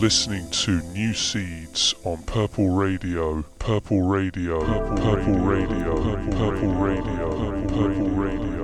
Listening to New Seeds on Purple Radio, Purple Radio, Purple, Radio, Purple, Radio, Purple, Radio, Purple, Purple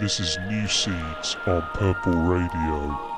This is New Seeds on Purple Radio.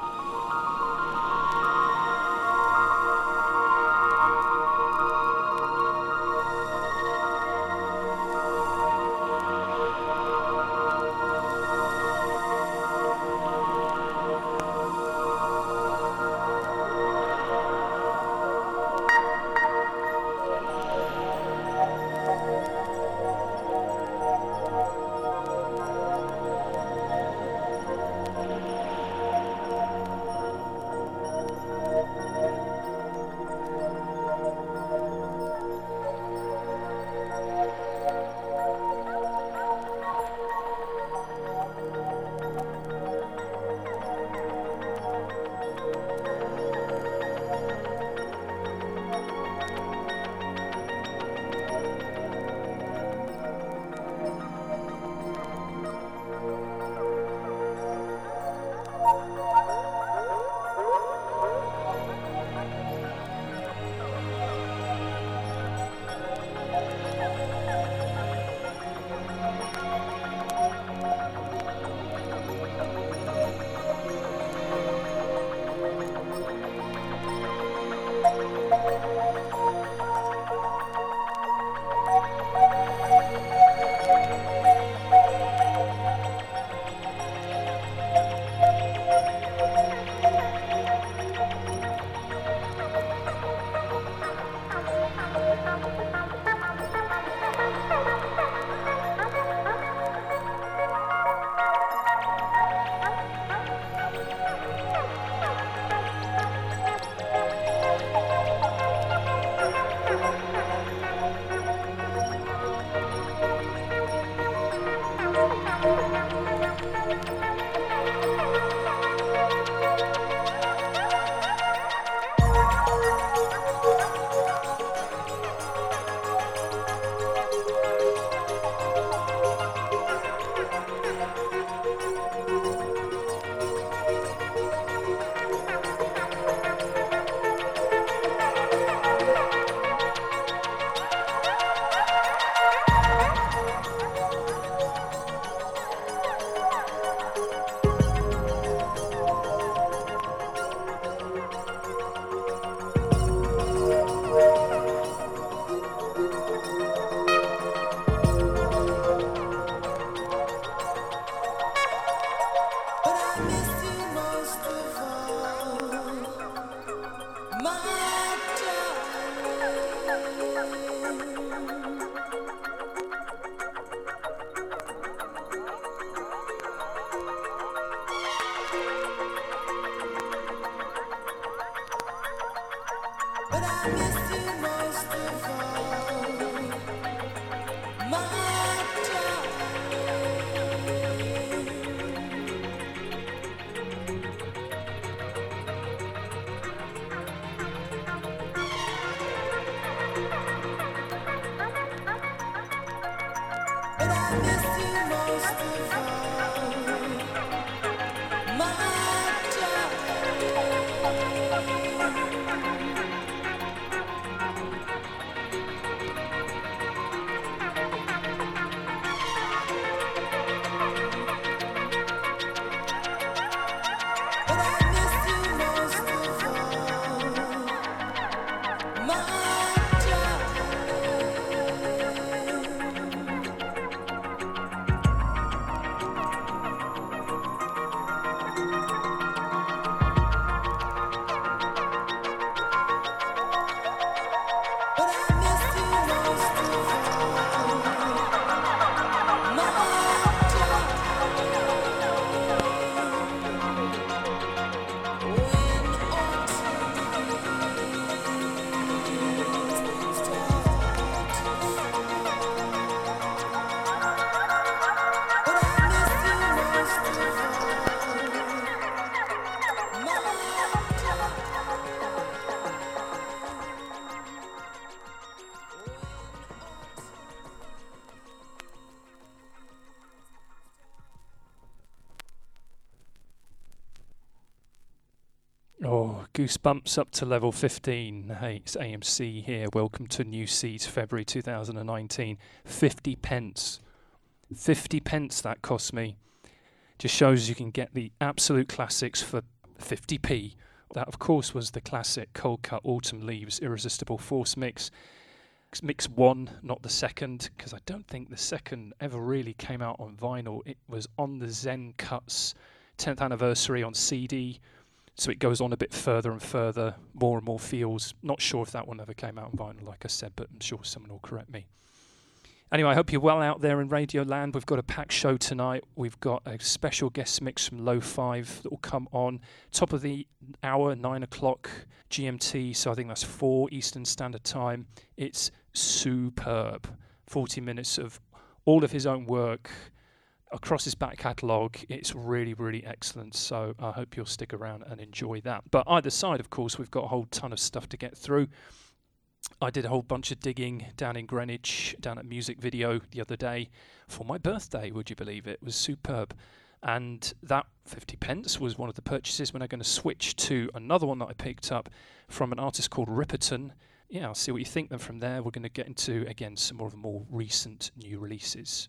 Goosebumps up to level 15. Hey, it's AMC here. Welcome to New Seeds, February 2019. 50 pence. 50 pence that cost me. Just shows you can get the absolute classics for 50p. That, of course, was the classic Coldcut Autumn Leaves Irresistible Force mix. Mix one, not the second, because I don't think the second ever really came out on vinyl. It was on the Xen Cuts 10th anniversary on CD so it goes on a bit further and further, more and more feels. Not sure if that one ever came out on vinyl, like I said, but I'm sure someone will correct me. Anyway, I hope you're well out there in Radio Land. We've got a packed show tonight. We've got a special guest mix from Lo Five that will come on top of the hour, nine o'clock GMT. So I think that's four Eastern Standard Time. It's superb. 40 minutes of all of his own work, across his back catalogue, it's really, really excellent. So I hope you'll stick around and enjoy that. But either side, of course, we've got a whole ton of stuff to get through. I did a whole bunch of digging down in Greenwich, down at Music Video the other day for my birthday. Would you believe it? it was superb. And that 50 pence was one of the purchases. We're now going to switch to another one that I picked up from an artist called Ripperton. Yeah, I'll see what you think. Then from there, we're going to get into, again, some more of the more recent new releases.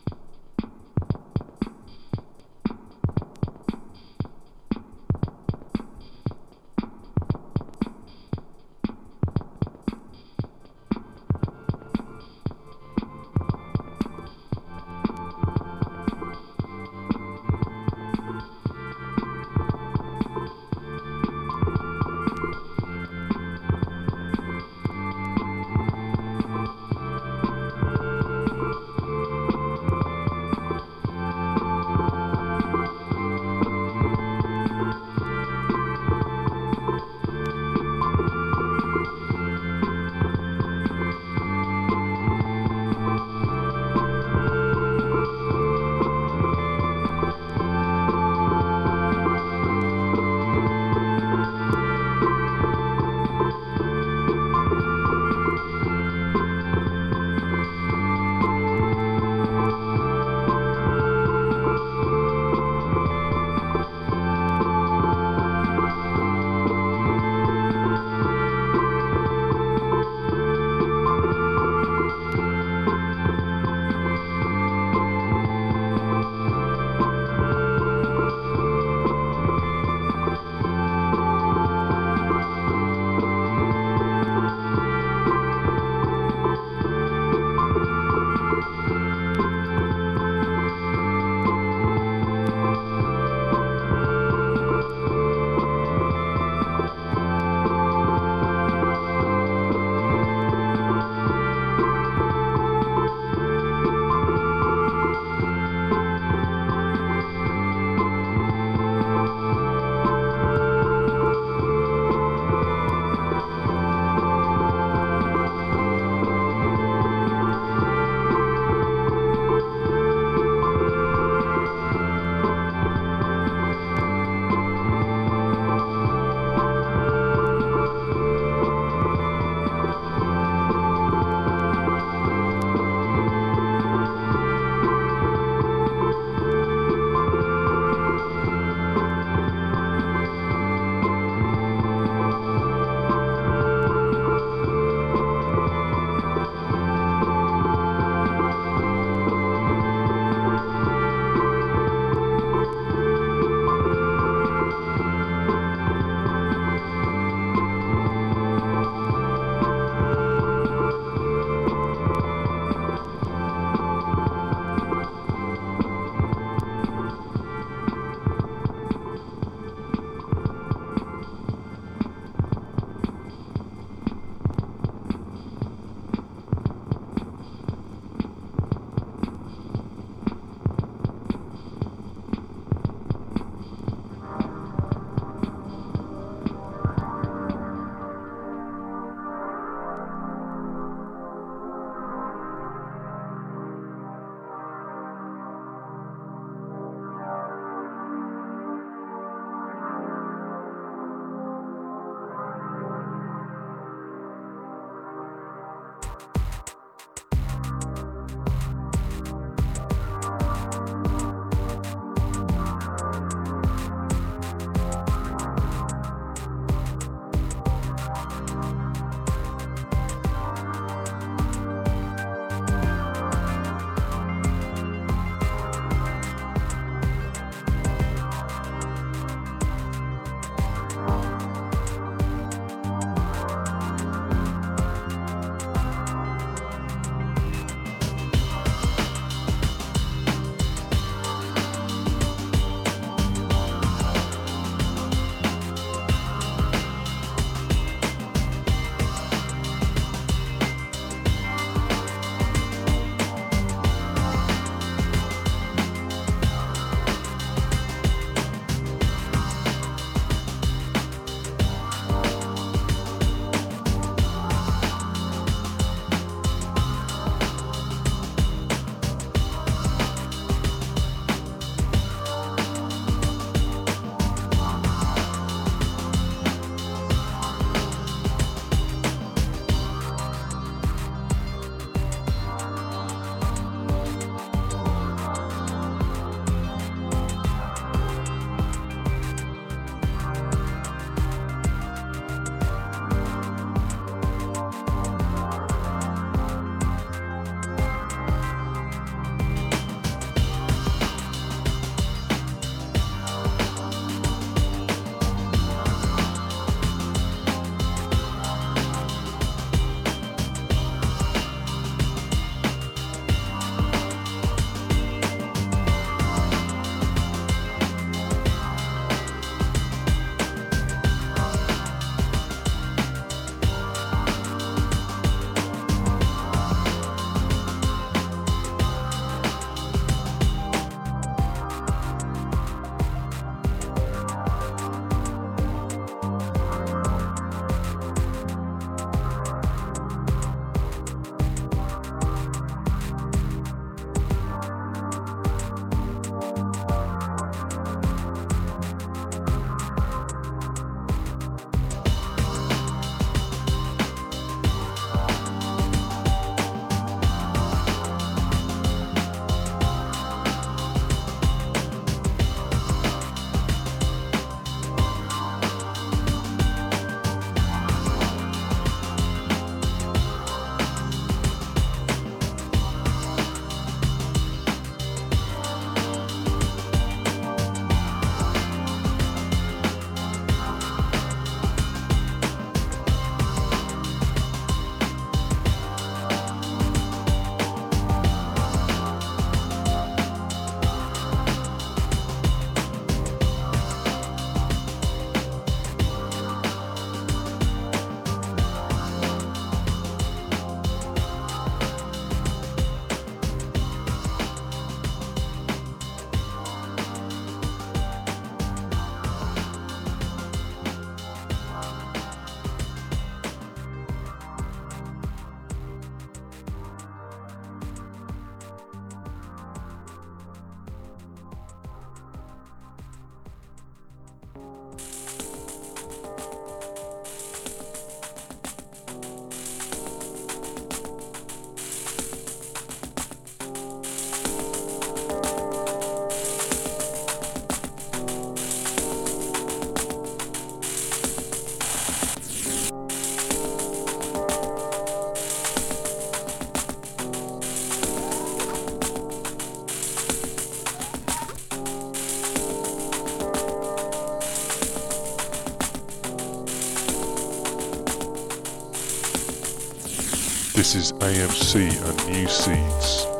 This is AMC and New Seeds.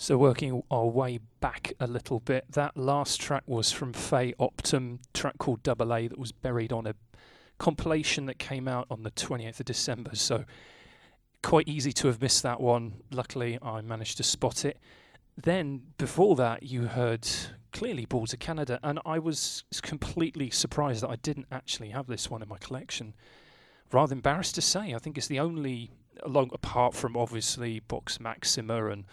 So, working our way back a little bit, that last track was from Faye Optum, track called Double A, that was buried on a compilation that came out on the 28th of December. So, quite easy to have missed that one. Luckily, I managed to spot it. Then, before that, you heard clearly Boards of Canada, and I was completely surprised that I didn't actually have this one in my collection. Rather embarrassed to say, I think it's the only, along apart from obviously Boc Maxima and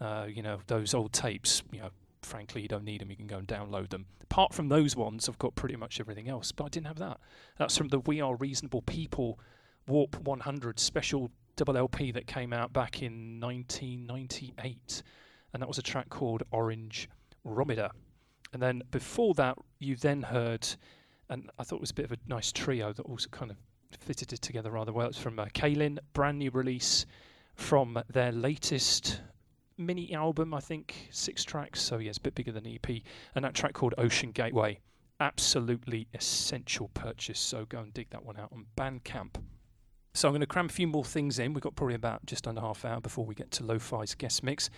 uh, you know, those old tapes, you know, frankly, you don't need them. You can go and download them. Apart from those ones, I've got pretty much everything else, but I didn't have that. That's from the We Are Reasonable People Warp 100 special double LP that came out back in 1998, and that was a track called Orange Romeda. And then before that, you then heard, and I thought it was a bit of a nice trio that also kind of fitted it together rather well. It's from uh, CIALYN, brand new release from their latest mini album, I think, six tracks. So yeah, it's a bit bigger than EP. And that track called Ocean Gateway, absolutely essential purchase. So go and dig that one out on Bandcamp. So I'm going to cram a few more things in. We've got probably about just under half hour before we get to Lo Five's guest mix.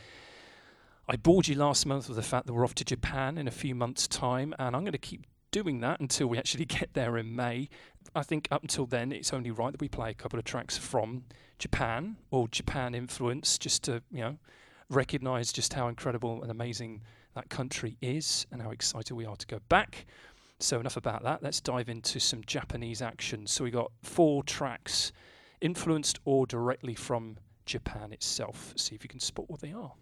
I bored you last month with the fact that we're off to Japan in a few months' time, and I'm going to keep doing that until we actually get there in May. I think up until then, it's only right that we play a couple of tracks from Japan or Japan influence, just to you know recognize just how incredible and amazing that country is and how excited we are to go back. So, enough about that. Let's dive into some Japanese action. So, we got four tracks influenced or directly from Japan itself. See if you can spot what they are.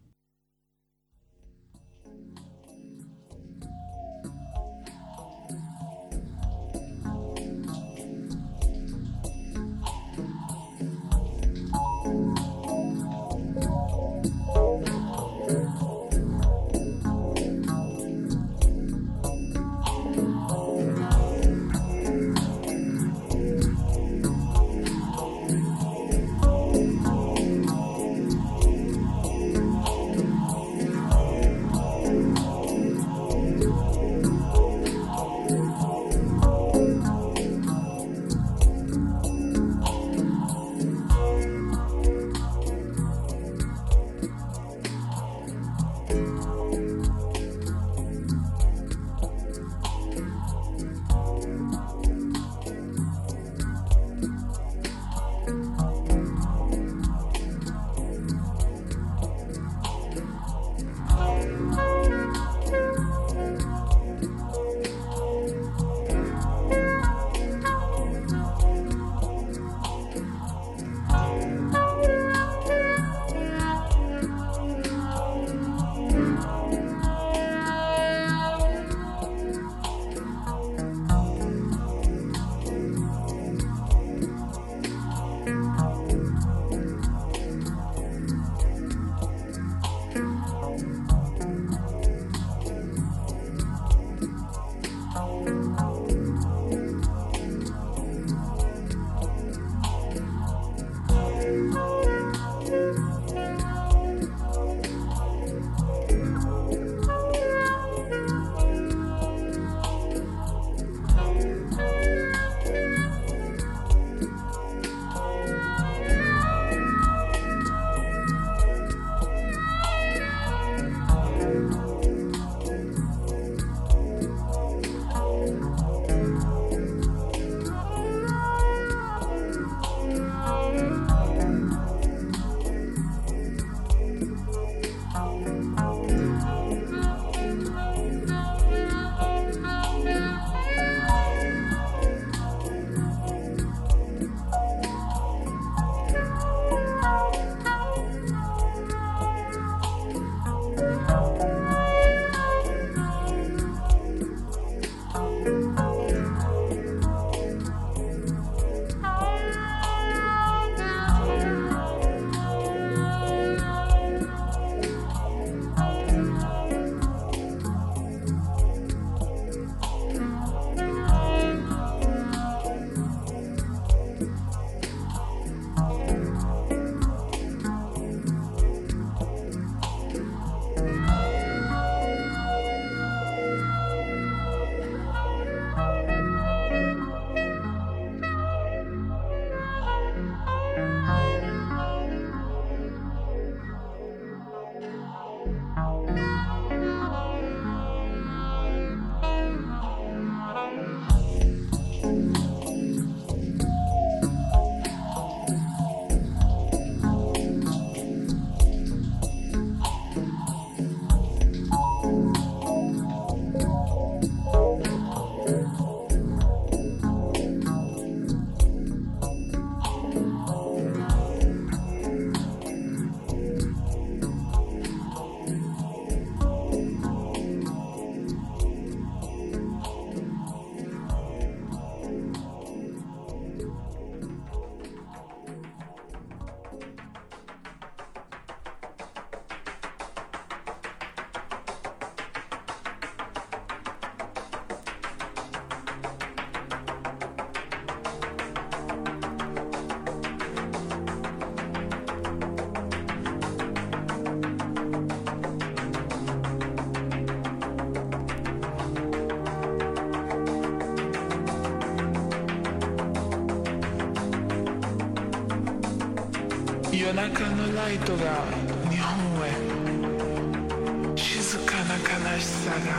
が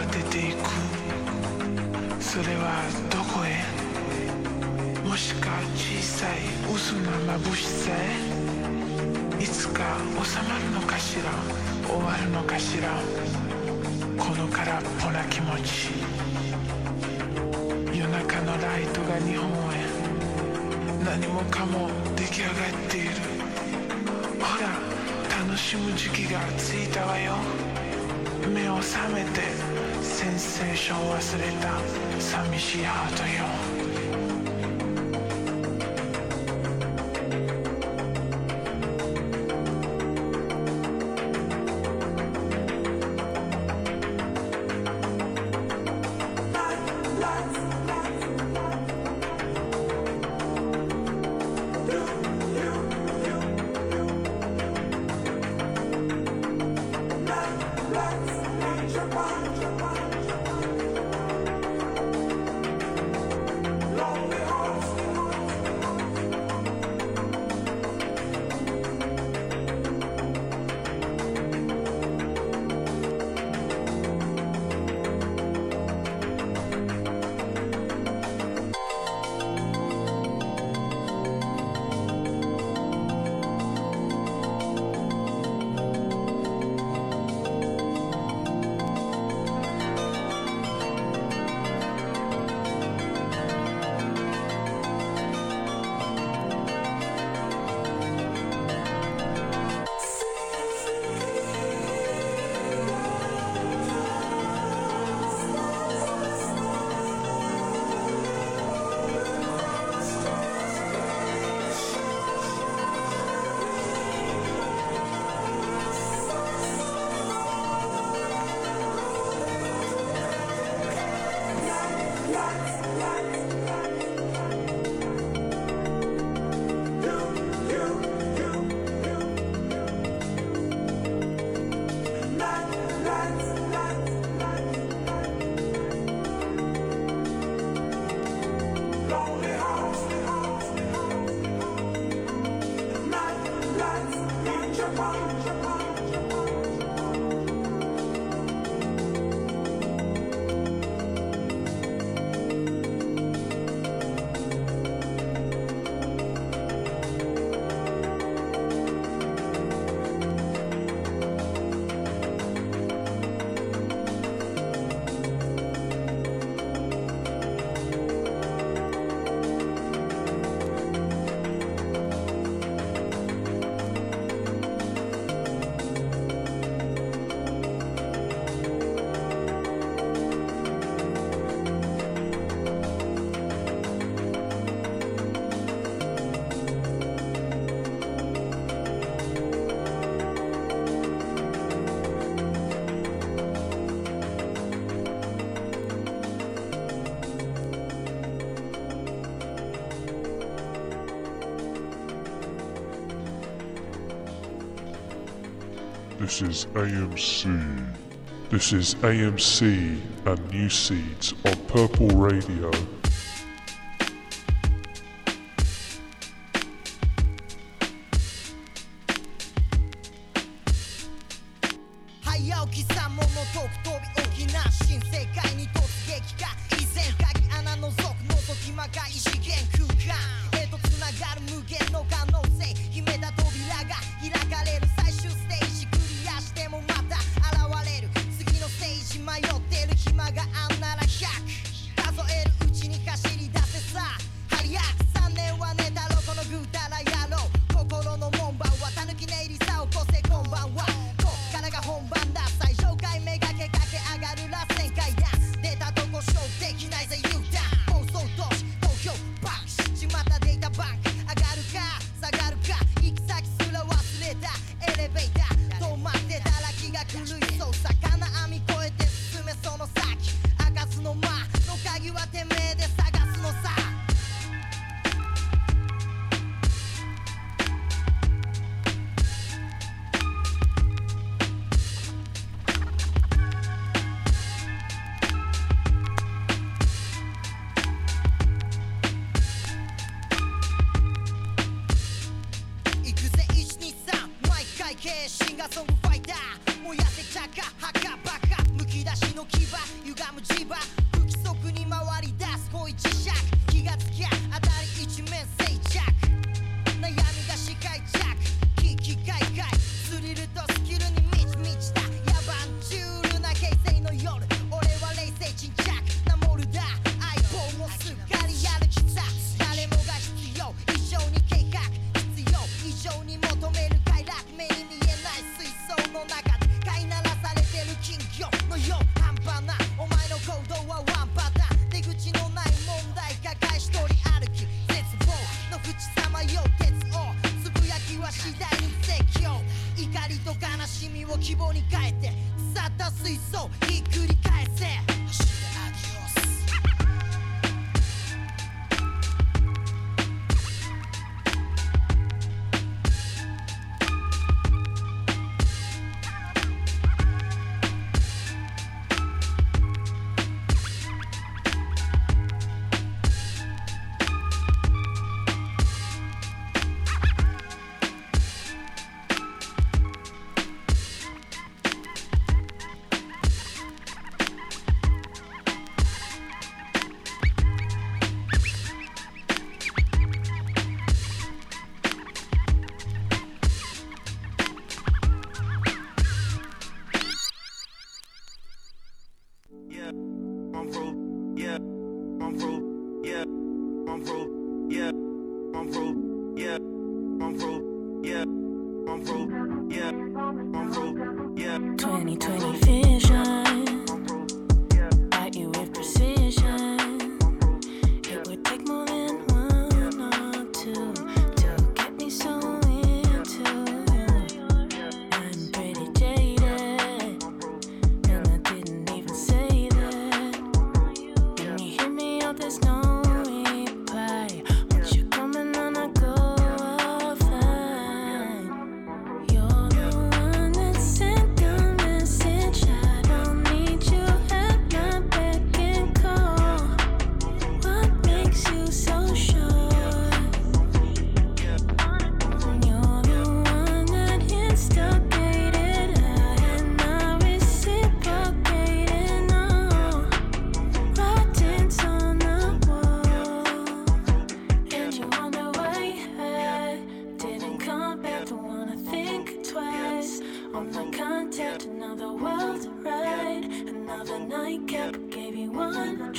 慌てていく。それはどこへ？もしか小さい嘘な眩しさへ？いつか収まるのかしら？終わるのかしら？この空っぽな気持ち。夜中のライトが日本へ。何もかも出来上がっている。ほら楽しむ時期がついたわよ。目を覚めてセンセーション忘れた寂しいハートよ。This is AMC. This is AMC and New Seeds on Purple Radio.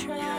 Try.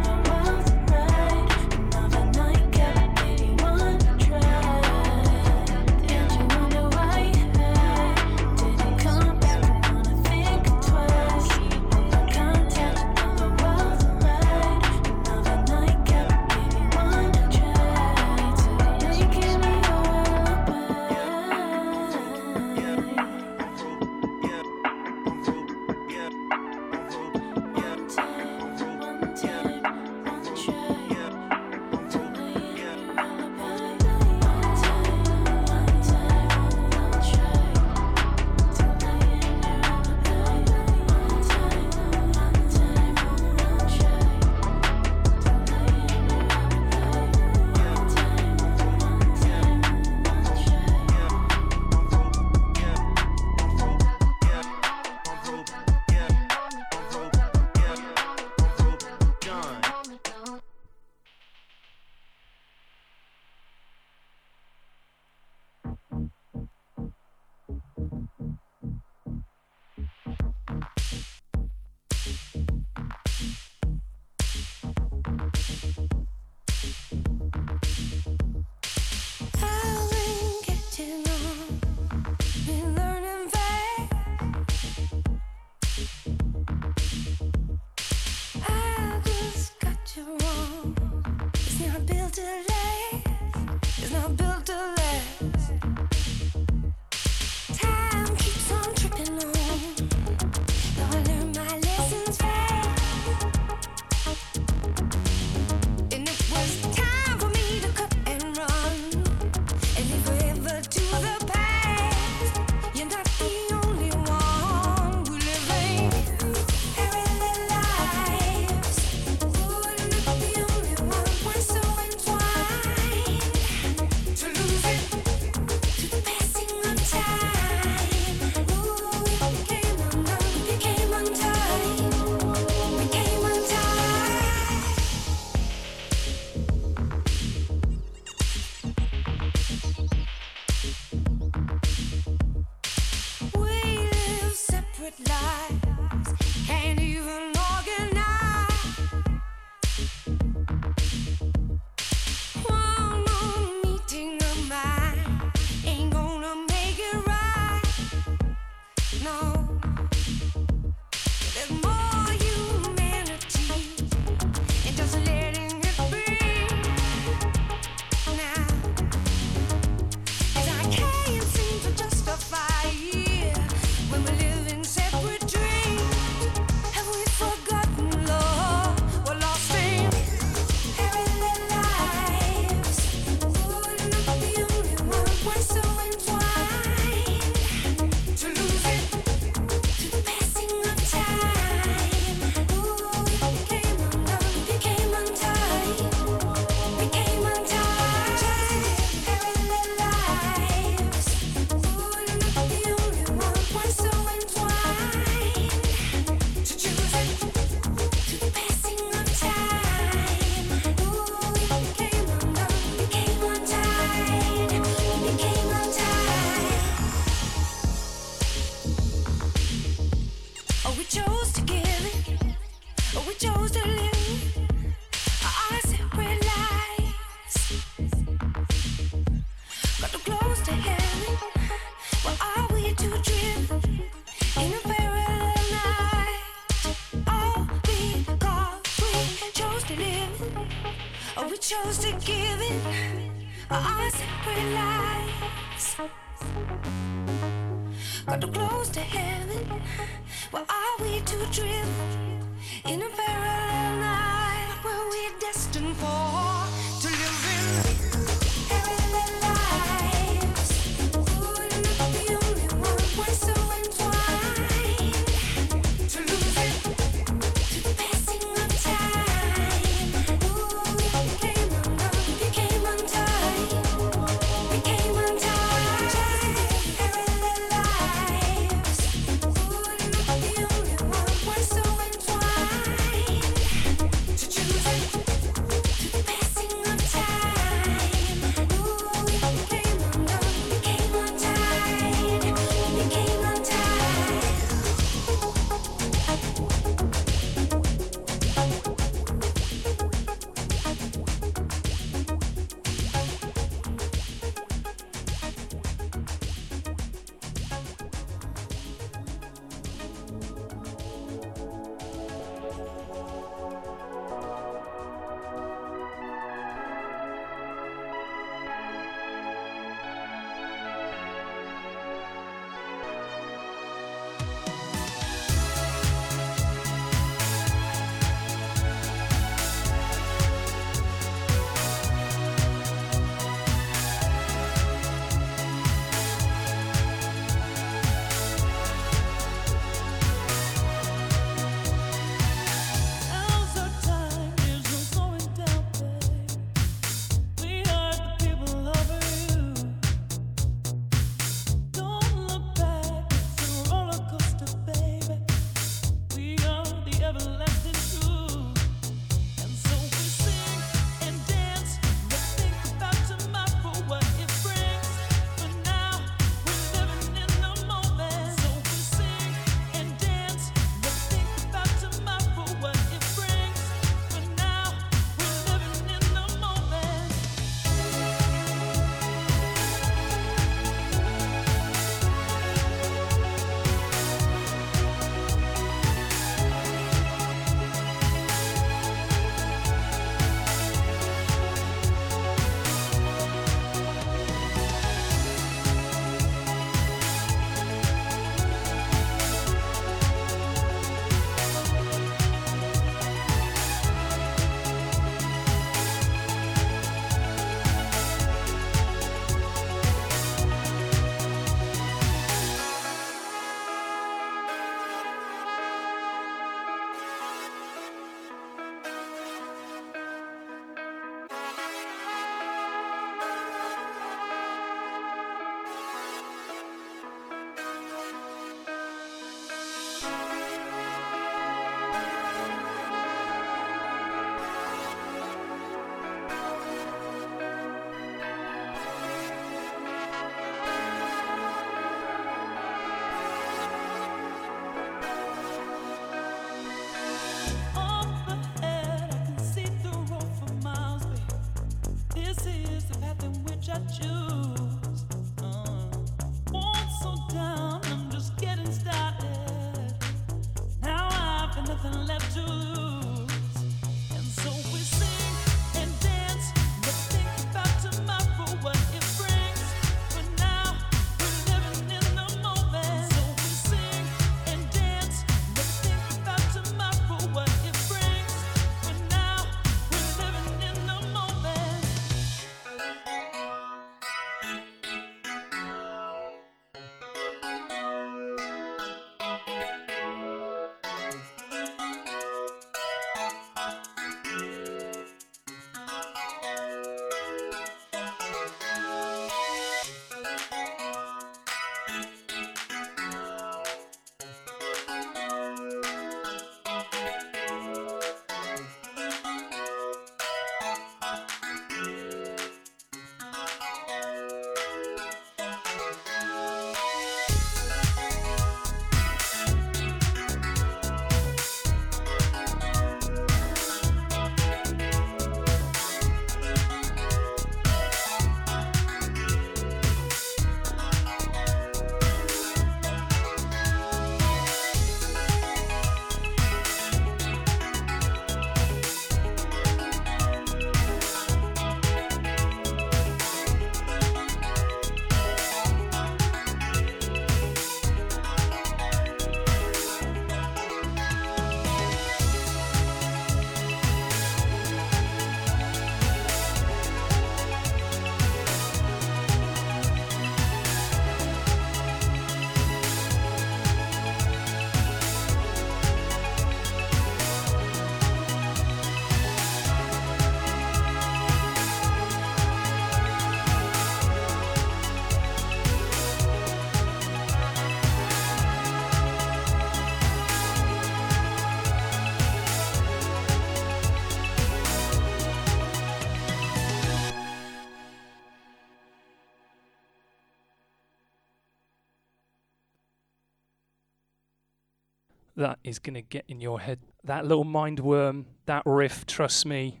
That is going to get in your head. That little mind worm, that riff, trust me,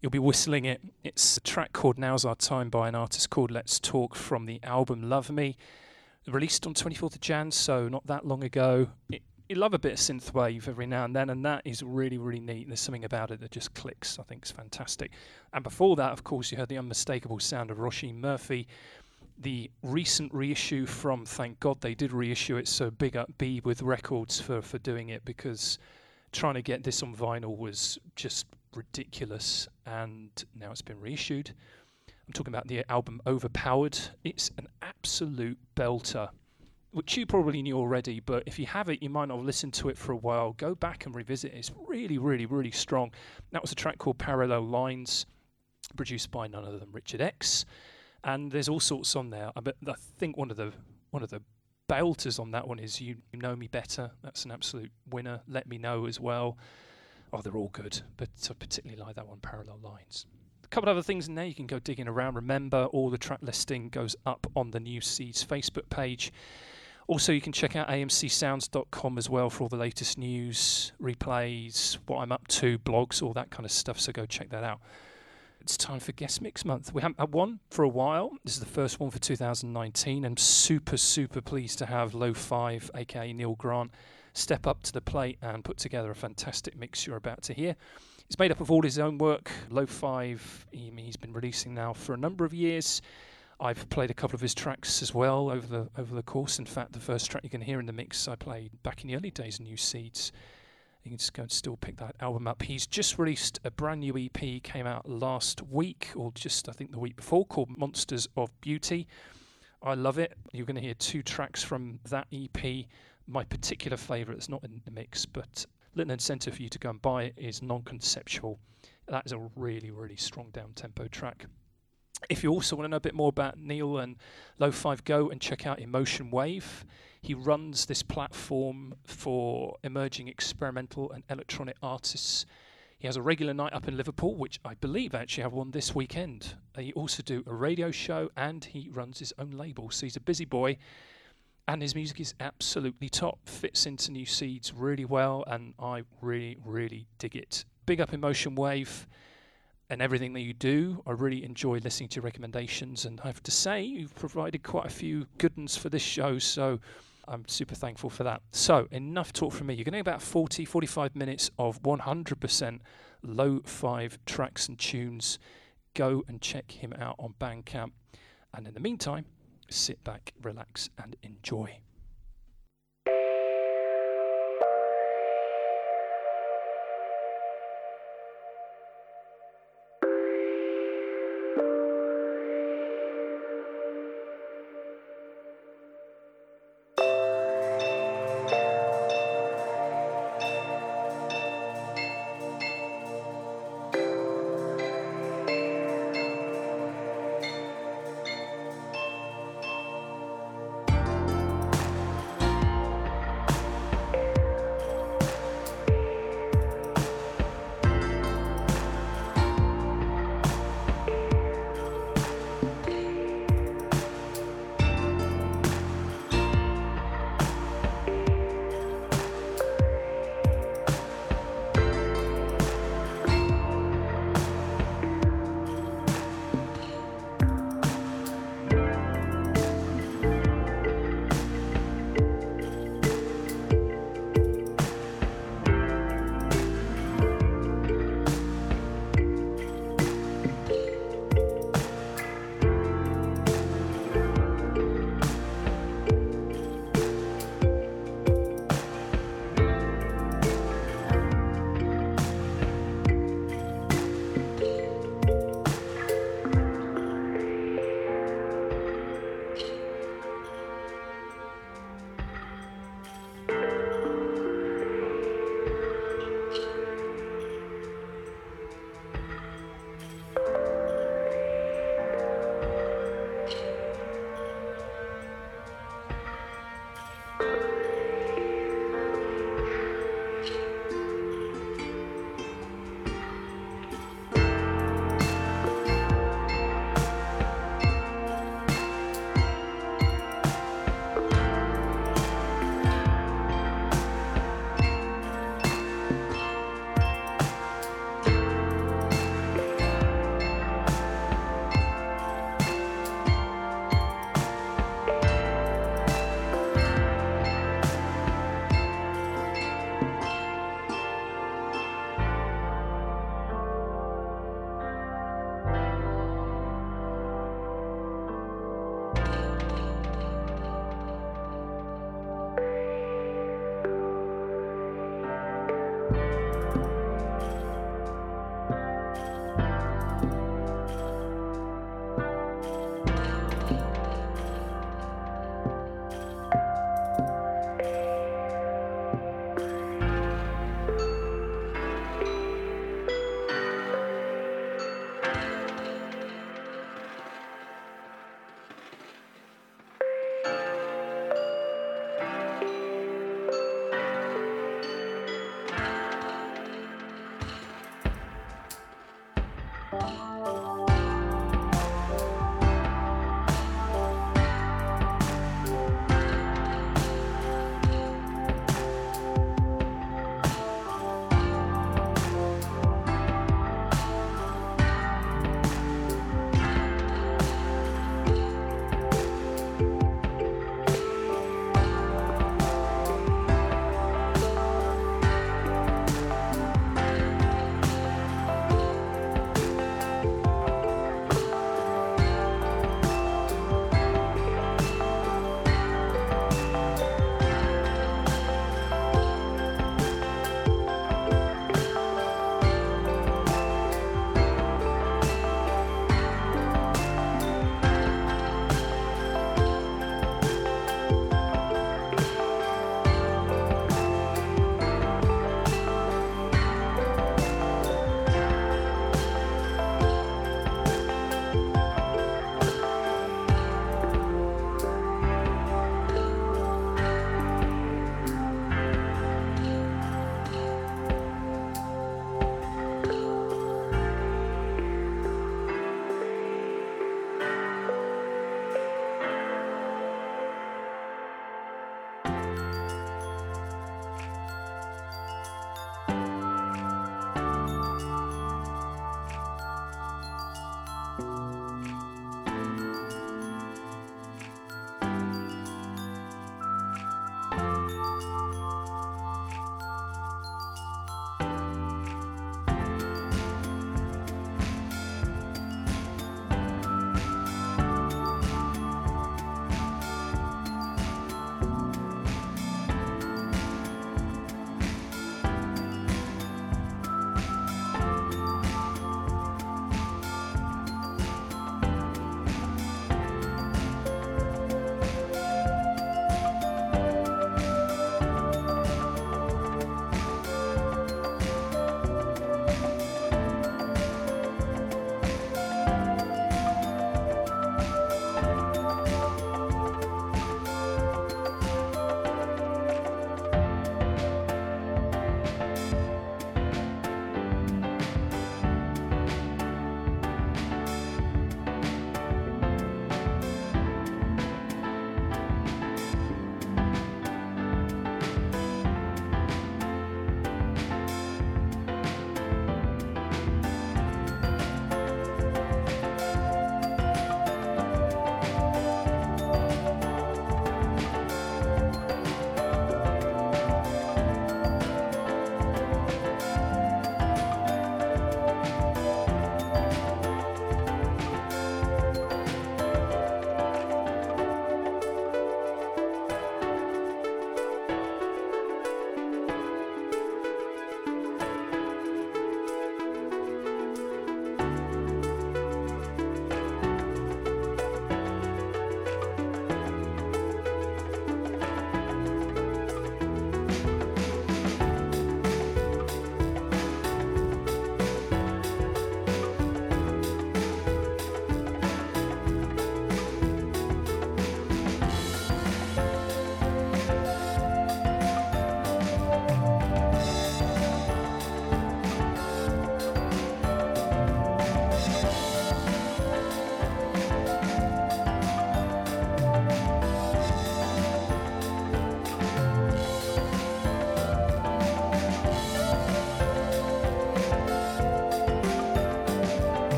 you'll be whistling it. It's a track called Now's Our Time by an artist called Let's Talk from the album Love Me. Released on 24th of Jan, so not that long ago. It, you love a bit of synthwave every now and then, and that is really, really neat. There's something about it that just clicks. I think it's fantastic. And before that, of course, you heard the unmistakable sound of Roisin Murphy the recent reissue from Thank God they did reissue it, so big up Be With Records for, for doing it because trying to get this on vinyl was just ridiculous and now it's been reissued. I'm talking about the album Overpowered. It's an absolute belter, which you probably knew already, but if you have it, you might not have listened to it for a while. Go back and revisit it. It's really, really, really strong. That was a track called Parallel Lines, produced by none other than Richard X and there's all sorts on there. I, I think one of the one of the belters on that one is you, know me better. That's an absolute winner. Let me know as well. Oh, they're all good, but I particularly like that one. Parallel lines. A couple of other things in there you can go digging around. Remember, all the track listing goes up on the New Seeds Facebook page. Also, you can check out amcsounds.com as well for all the latest news, replays, what I'm up to, blogs, all that kind of stuff. So go check that out it's time for guest mix month. We haven't had one for a while. This is the first one for 2019. I'm super, super pleased to have Lo Five, aka Neil Grant, step up to the plate and put together a fantastic mix you're about to hear. It's made up of all his own work. Lo Five, he, he's been releasing now for a number of years. I've played a couple of his tracks as well over the over the course. In fact, the first track you can hear in the mix I played back in the early days New Seeds. You can just go and still pick that album up. He's just released a brand new EP, came out last week, or just I think the week before, called Monsters of Beauty. I love it. You're going to hear two tracks from that EP. My particular favourite is not in the mix, but little incentive for you to go and buy it is non conceptual. That is a really, really strong down tempo track. If you also want to know a bit more about Neil and Lo Five, go and check out Emotion Wave. He runs this platform for emerging experimental and electronic artists. He has a regular night up in Liverpool, which I believe actually have one this weekend. He also do a radio show and he runs his own label. So he's a busy boy and his music is absolutely top. Fits into New Seeds really well and I really, really dig it. Big up Emotion Wave and everything that you do. I really enjoy listening to your recommendations and I have to say you've provided quite a few good ones for this show. So I'm super thankful for that. So, enough talk from me. You're getting about 40, 45 minutes of 100% Lo Five tracks and tunes. Go and check him out on Bandcamp. And in the meantime, sit back, relax, and enjoy.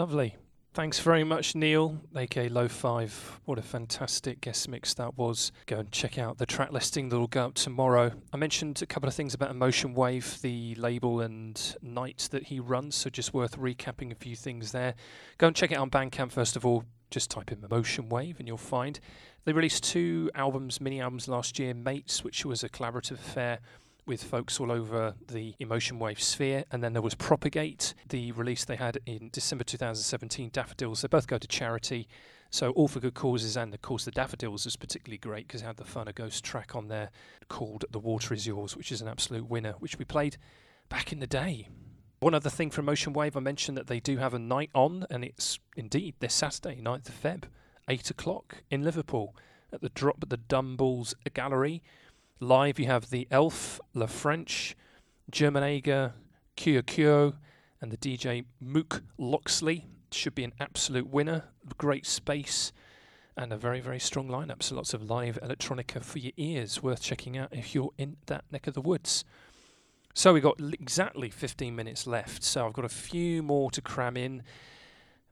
Lovely. Thanks very much, Neil, aka Lo Five. What a fantastic guest mix that was. Go and check out the track listing that will go up tomorrow. I mentioned a couple of things about Emotion Wave, the label and night that he runs, so just worth recapping a few things there. Go and check it out on Bandcamp first of all. Just type in Emotion Wave and you'll find. They released two albums, mini albums last year Mates, which was a collaborative affair with folks all over the emotion wave sphere. And then there was Propagate, the release they had in December 2017, Daffodils. They both go to charity. So all for good causes, and of course the Daffodils is particularly great because it had the Fun Ghost track on there called "The Water Is Yours," which is an absolute winner, which we played back in the day. One other thing from Motion Wave, I mentioned that they do have a night on, and it's indeed this Saturday, 9th of Feb, eight o'clock in Liverpool at the Drop at the Dumballs Gallery. Live, you have the Elf, La French, Germanager, Kyo Kyo, and the DJ Mook Loxley. Should be an absolute winner. Great space and a very, very strong lineup. So lots of live electronica for your ears. Worth checking out if you're in that neck of the woods. So we've got l- exactly 15 minutes left. So I've got a few more to cram in.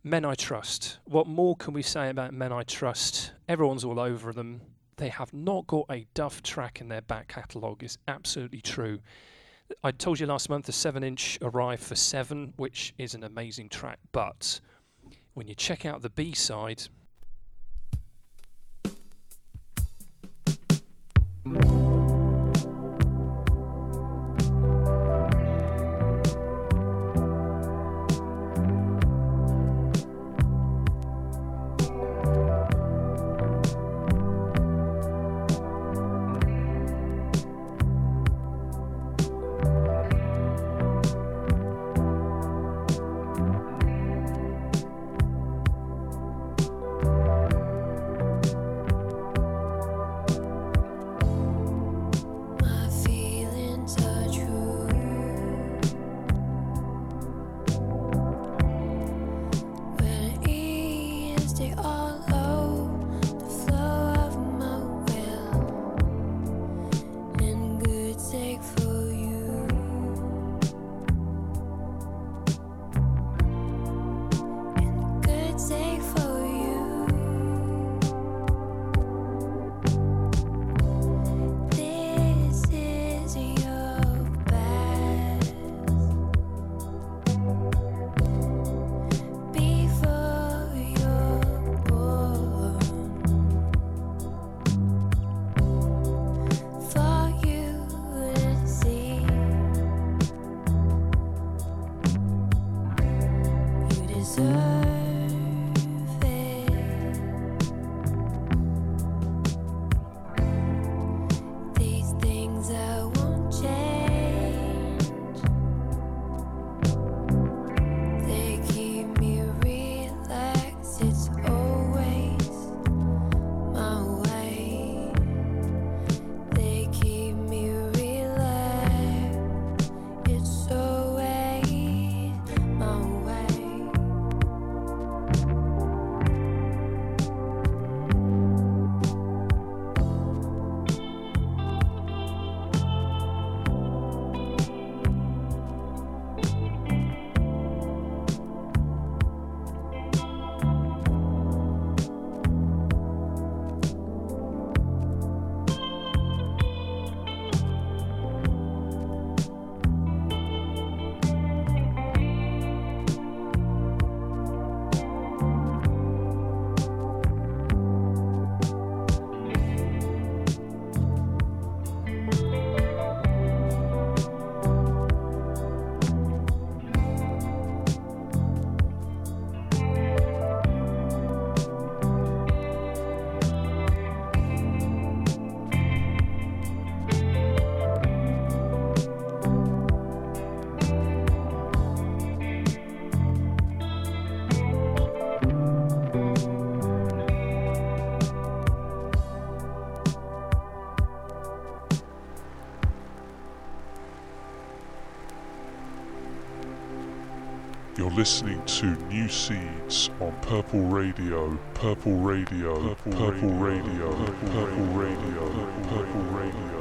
Men I Trust. What more can we say about Men I Trust? Everyone's all over them. They have not got a duff track in their back catalogue. is absolutely true. I told you last month the 7 inch arrived for 7, which is an amazing track. But when you check out the B side, listening to New Seeds on Purple Radio, Purple Radio, Purple Radio, Purple Radio, Purple Radio, Purple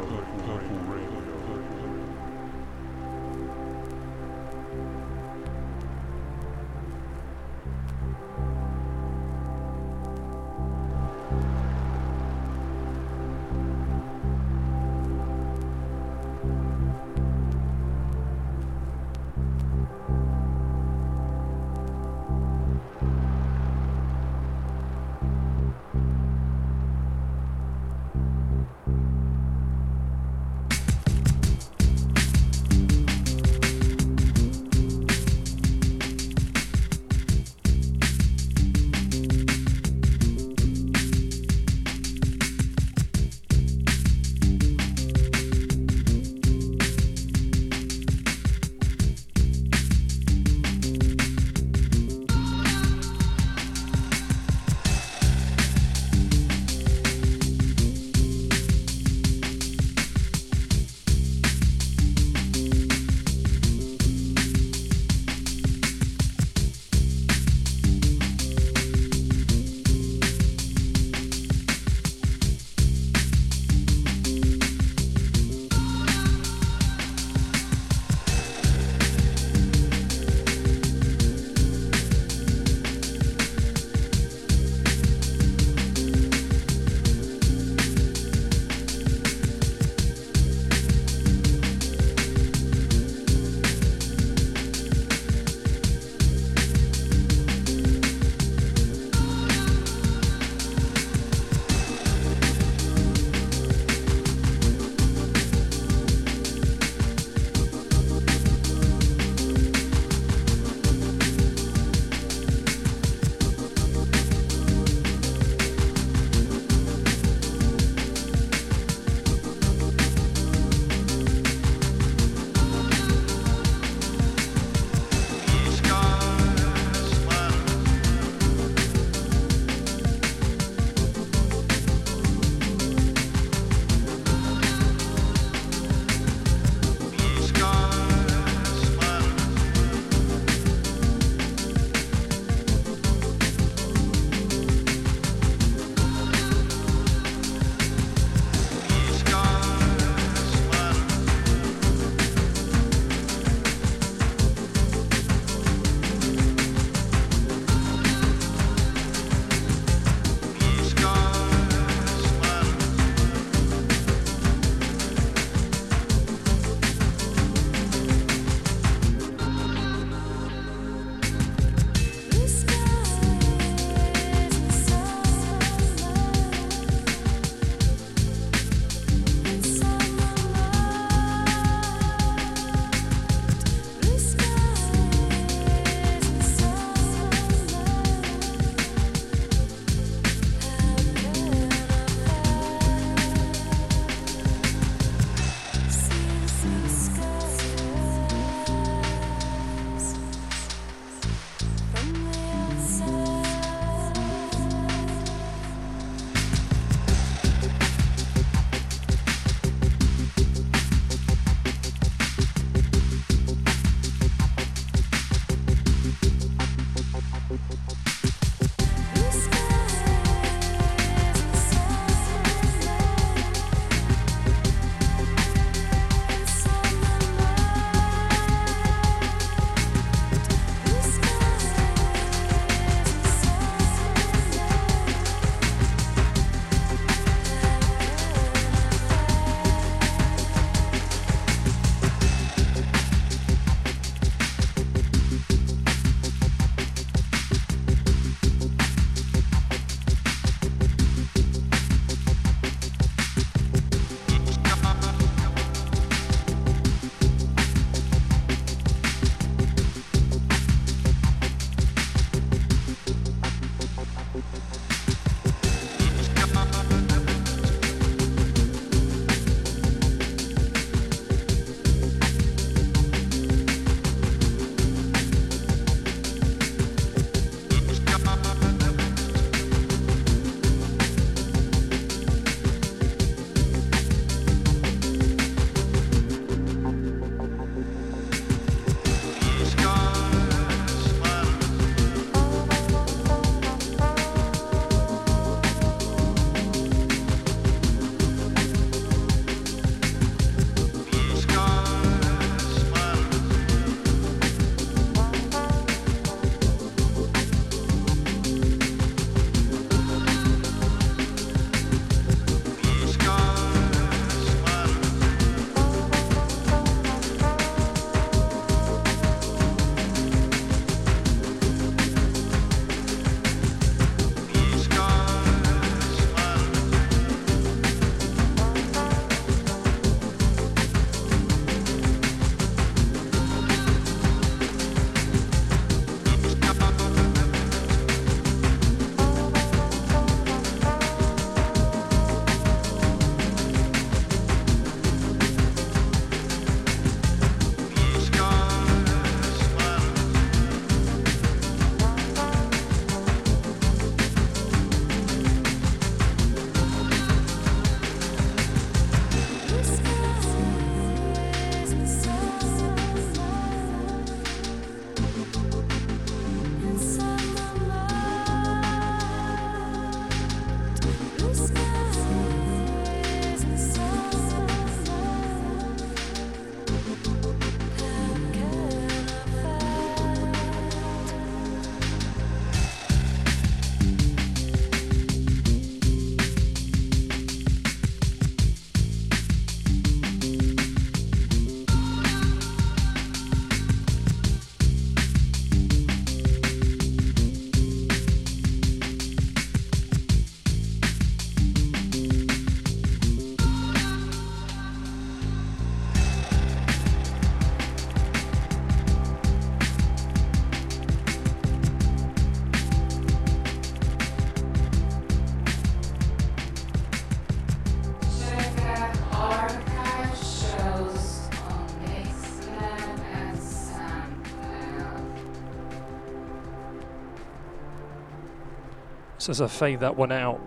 As I fade that one out,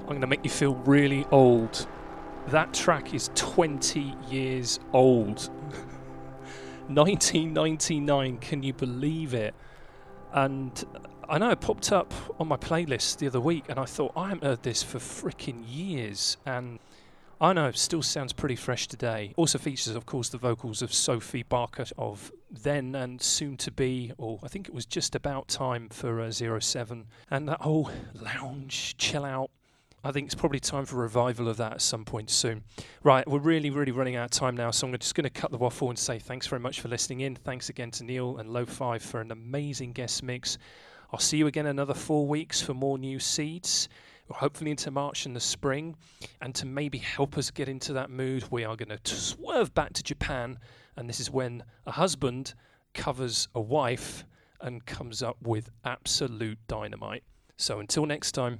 I'm going to make you feel really old. That track is 20 years old. 1999, can you believe it? And I know it popped up on my playlist the other week, and I thought, I haven't heard this for freaking years. And I know, it still sounds pretty fresh today. Also features, of course, the vocals of Sophie Barker of then and soon to be, or I think it was just about time for uh, Zero Seven. And that whole lounge, chill out. I think it's probably time for a revival of that at some point soon. Right, we're really, really running out of time now, so I'm just going to cut the waffle and say thanks very much for listening in. Thanks again to Neil and Lo Five for an amazing guest mix. I'll see you again another four weeks for more new seeds hopefully into March and the spring. And to maybe help us get into that mood, we are going to swerve back to Japan. And this is when a husband covers a wife and comes up with absolute dynamite. So until next time.